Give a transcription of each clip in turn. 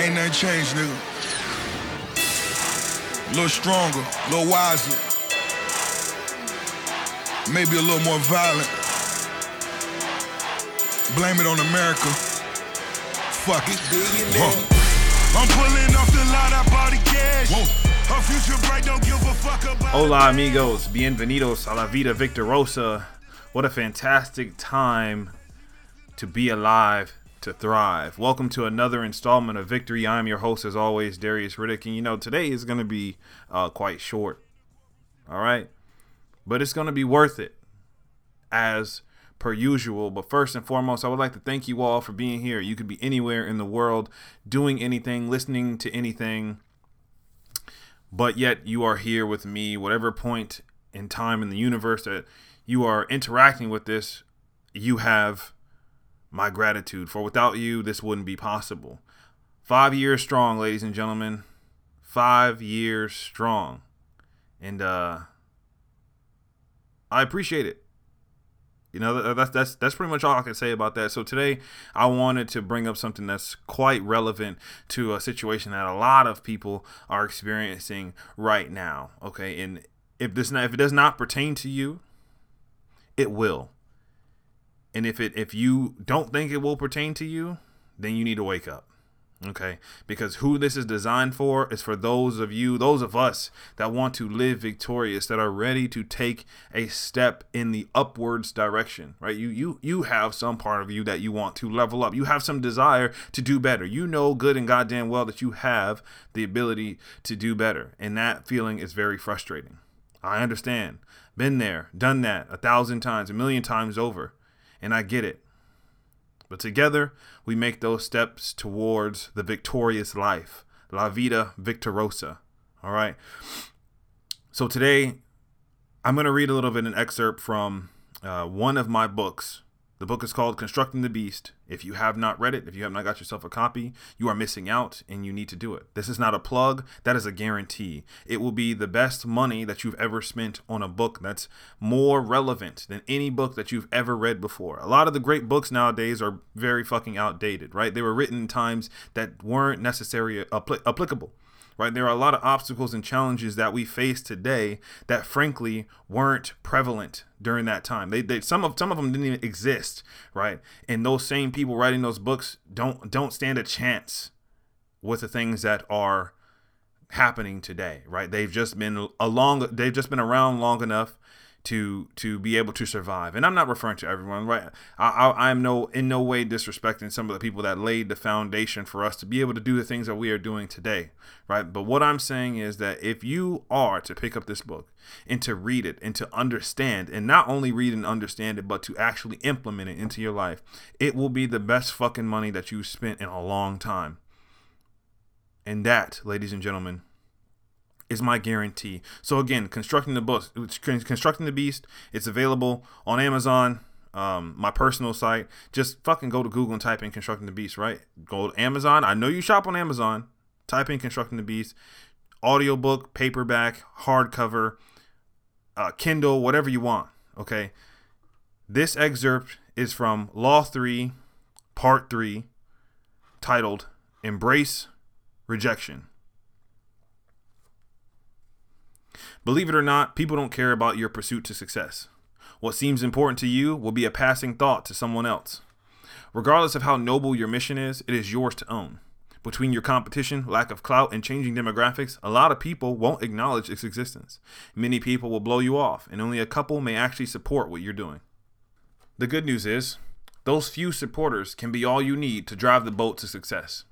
Ain't nothing changed, nigga. A little stronger, a little wiser. Maybe a little more violent. Blame it on America. Fuck it. Huh. I'm pulling off the line, I bought the cash. Her future bright, don't give a fuck about Hola, amigos. Bienvenidos a la vida victorosa. What a fantastic time to be alive, to thrive. Welcome to another installment of Victory. I'm your host, as always, Darius Riddick. And you know, today is going to be uh, quite short. All right. But it's going to be worth it as per usual. But first and foremost, I would like to thank you all for being here. You could be anywhere in the world, doing anything, listening to anything but yet you are here with me, whatever point in time in the universe that you are interacting with this, you have my gratitude. For without you, this wouldn't be possible. Five years strong, ladies and gentlemen. Five years strong. And uh I appreciate it. You know, that's that's that's pretty much all I can say about that. So today, I wanted to bring up something that's quite relevant to a situation that a lot of people are experiencing right now. Okay, and if this if it does not pertain to you, it will. And if it if you don't think it will pertain to you, then you need to wake up. Okay, because who this is designed for is for those of you, those of us that want to live victorious, that are ready to take a step in the upwards direction, right? You you you have some part of you that you want to level up. You have some desire to do better. You know good and goddamn well that you have the ability to do better, and that feeling is very frustrating. I understand. Been there, done that a thousand times, a million times over, and I get it. But together, we make those steps towards the victorious life, La Vida Victorosa. All right. So today, I'm going to read a little bit an excerpt from uh, one of my books the book is called Constructing the Beast. If you have not read it, if you have not got yourself a copy, you are missing out and you need to do it. This is not a plug, that is a guarantee. It will be the best money that you've ever spent on a book that's more relevant than any book that you've ever read before. A lot of the great books nowadays are very fucking outdated, right? They were written in times that weren't necessarily apl- applicable right? There are a lot of obstacles and challenges that we face today that frankly weren't prevalent during that time. They, they some of some of them didn't even exist, right? And those same people writing those books don't don't stand a chance with the things that are happening today, right? They've just been along they've just been around long enough to to be able to survive. And I'm not referring to everyone, right? I, I am no in no way disrespecting some of the people that laid the foundation for us to be able to do the things that we are doing today, right? But what I'm saying is that if you are to pick up this book and to read it and to understand, and not only read and understand it, but to actually implement it into your life, it will be the best fucking money that you've spent in a long time. And that, ladies and gentlemen, is my guarantee. So again, constructing the book, constructing the beast. It's available on Amazon, um, my personal site. Just fucking go to Google and type in constructing the beast. Right? Go to Amazon. I know you shop on Amazon. Type in constructing the beast. Audiobook, paperback, hardcover, uh, Kindle, whatever you want. Okay. This excerpt is from Law 3, Part 3, titled Embrace Rejection. Believe it or not, people don't care about your pursuit to success. What seems important to you will be a passing thought to someone else. Regardless of how noble your mission is, it is yours to own. Between your competition, lack of clout, and changing demographics, a lot of people won't acknowledge its existence. Many people will blow you off, and only a couple may actually support what you're doing. The good news is, those few supporters can be all you need to drive the boat to success.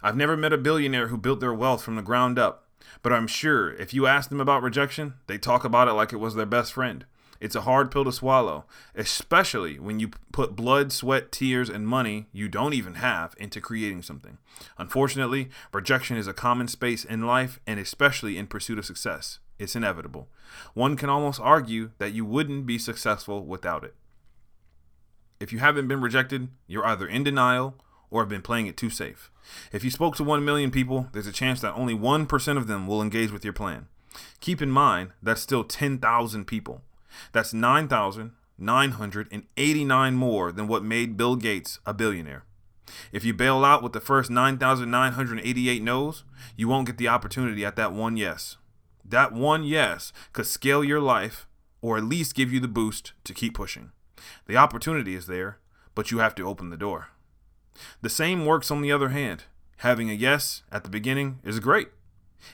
I've never met a billionaire who built their wealth from the ground up, but I'm sure if you ask them about rejection, they talk about it like it was their best friend. It's a hard pill to swallow, especially when you put blood, sweat, tears, and money you don't even have into creating something. Unfortunately, rejection is a common space in life and especially in pursuit of success. It's inevitable. One can almost argue that you wouldn't be successful without it. If you haven't been rejected, you're either in denial or have been playing it too safe. If you spoke to 1 million people, there's a chance that only 1% of them will engage with your plan. Keep in mind, that's still 10,000 people. That's 9,989 more than what made Bill Gates a billionaire. If you bail out with the first 9,988 no's, you won't get the opportunity at that one yes. That one yes could scale your life or at least give you the boost to keep pushing. The opportunity is there, but you have to open the door. The same works on the other hand. Having a yes at the beginning is great.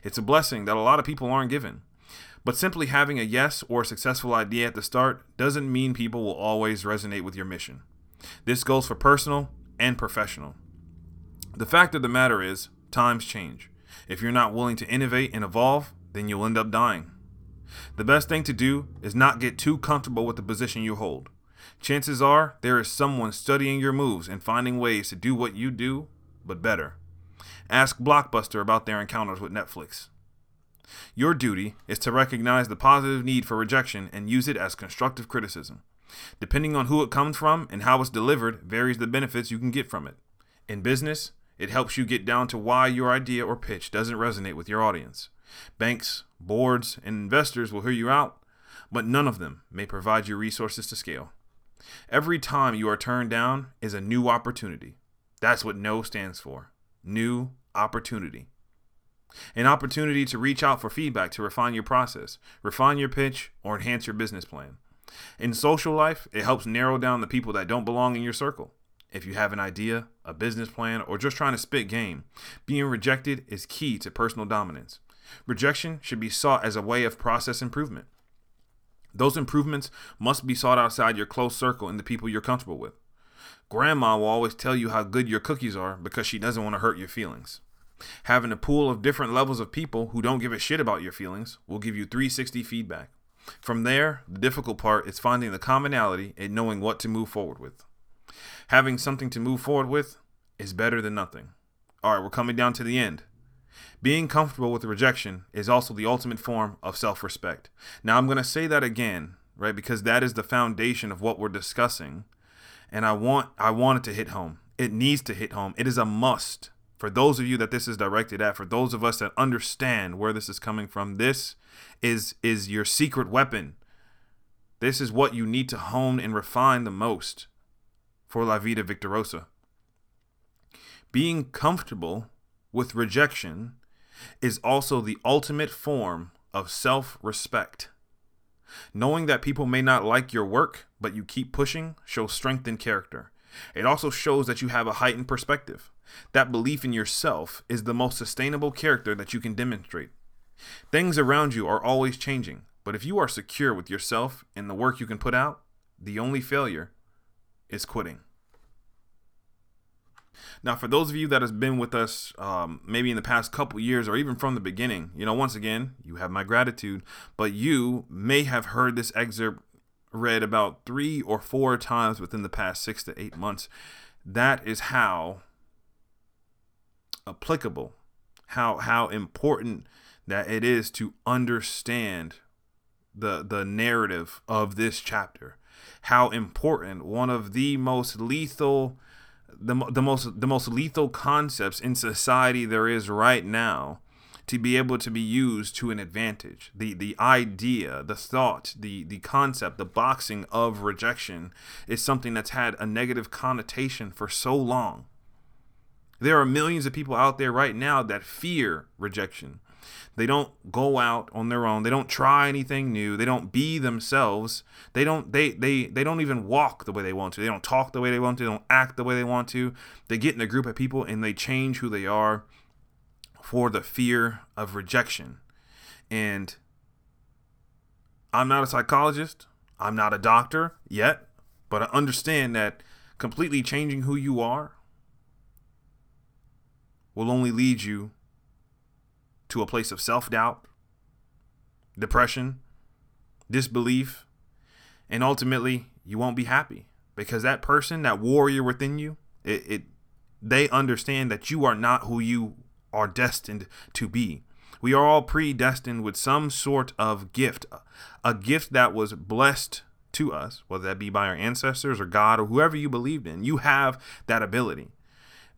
It's a blessing that a lot of people aren't given. But simply having a yes or a successful idea at the start doesn't mean people will always resonate with your mission. This goes for personal and professional. The fact of the matter is, times change. If you're not willing to innovate and evolve, then you'll end up dying. The best thing to do is not get too comfortable with the position you hold. Chances are there is someone studying your moves and finding ways to do what you do, but better. Ask Blockbuster about their encounters with Netflix. Your duty is to recognize the positive need for rejection and use it as constructive criticism. Depending on who it comes from and how it's delivered, varies the benefits you can get from it. In business, it helps you get down to why your idea or pitch doesn't resonate with your audience. Banks, boards, and investors will hear you out, but none of them may provide you resources to scale. Every time you are turned down is a new opportunity. That's what NO stands for new opportunity. An opportunity to reach out for feedback to refine your process, refine your pitch, or enhance your business plan. In social life, it helps narrow down the people that don't belong in your circle. If you have an idea, a business plan, or just trying to spit game, being rejected is key to personal dominance. Rejection should be sought as a way of process improvement. Those improvements must be sought outside your close circle and the people you're comfortable with. Grandma will always tell you how good your cookies are because she doesn't want to hurt your feelings. Having a pool of different levels of people who don't give a shit about your feelings will give you 360 feedback. From there, the difficult part is finding the commonality and knowing what to move forward with. Having something to move forward with is better than nothing. All right, we're coming down to the end. Being comfortable with rejection is also the ultimate form of self respect. Now, I'm going to say that again, right? Because that is the foundation of what we're discussing. And I want, I want it to hit home. It needs to hit home. It is a must. For those of you that this is directed at, for those of us that understand where this is coming from, this is is your secret weapon. This is what you need to hone and refine the most for La Vida Victorosa. Being comfortable with rejection is also the ultimate form of self respect. Knowing that people may not like your work, but you keep pushing, shows strength in character. It also shows that you have a heightened perspective. That belief in yourself is the most sustainable character that you can demonstrate. Things around you are always changing, but if you are secure with yourself and the work you can put out, the only failure is quitting. Now, for those of you that has been with us, um, maybe in the past couple years or even from the beginning, you know, once again, you have my gratitude. But you may have heard this excerpt read about three or four times within the past six to eight months. That is how applicable, how how important that it is to understand the the narrative of this chapter. How important one of the most lethal the, the most the most lethal concepts in society there is right now to be able to be used to an advantage. The the idea, the thought, the the concept, the boxing of rejection is something that's had a negative connotation for so long. There are millions of people out there right now that fear rejection. They don't go out on their own. They don't try anything new. They don't be themselves. They don't they they they don't even walk the way they want to. They don't talk the way they want to. They don't act the way they want to. They get in a group of people and they change who they are for the fear of rejection. And I'm not a psychologist. I'm not a doctor yet, but I understand that completely changing who you are will only lead you to a place of self doubt, depression, disbelief, and ultimately you won't be happy because that person, that warrior within you, it, it they understand that you are not who you are destined to be. We are all predestined with some sort of gift, a gift that was blessed to us, whether that be by our ancestors or God or whoever you believed in. You have that ability.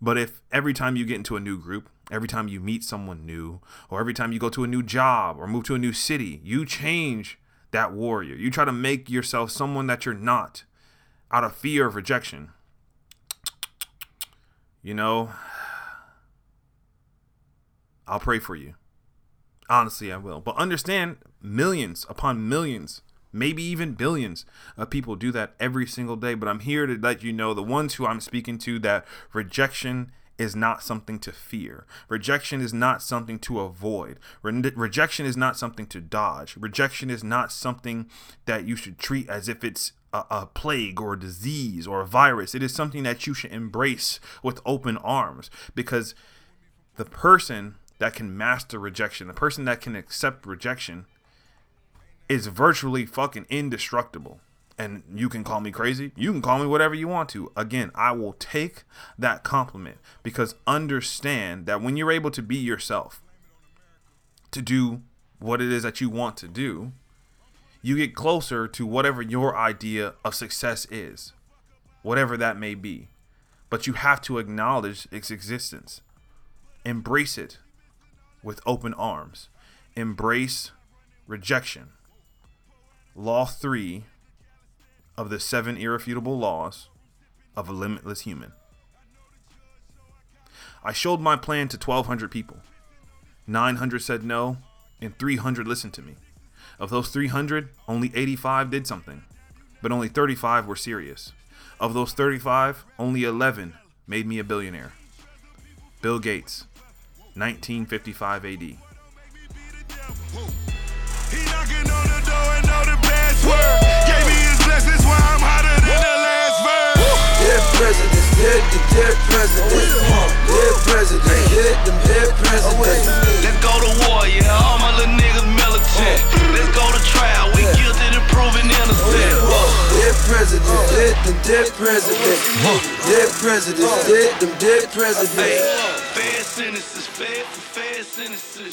But if every time you get into a new group, every time you meet someone new, or every time you go to a new job or move to a new city, you change that warrior. You try to make yourself someone that you're not out of fear of rejection. you know, I'll pray for you. Honestly, I will. But understand millions upon millions, maybe even billions of people do that every single day. But I'm here to let you know the ones who I'm speaking to that rejection is not something to fear. Rejection is not something to avoid. Re- rejection is not something to dodge. Rejection is not something that you should treat as if it's a, a, plague or a disease or a virus. It is something that you should embrace with open arms because the person that can master rejection, the person that can accept rejection, is virtually fucking indestructible and you can call me crazy. You can call me whatever you want to. Again, I will take that compliment because understand that when you're able to be yourself, to do what it is that you want to do, you get closer to whatever your idea of success is, whatever that may be. But you have to acknowledge its existence, embrace it with open arms, embrace rejection. Law three of the seven irrefutable laws of a limitless human. I showed my plan to 1,200 people. 900 said no, and 300 listened to me. Of those 300, only 85 did something, but only 35 were serious. Of those 35, only 11 made me a billionaire. Bill Gates, 1955 AD. Presidents, dead the dead presidents. Dead presidents, hit them dead presidents. Let's go to war, yeah, all my little niggas militant. Let's go to trial, we guilty to proving innocent. Dead presidents, dead them dead presidents. Dead presidents, dead them dead presidents. Fair sentences, fair for fair sentences.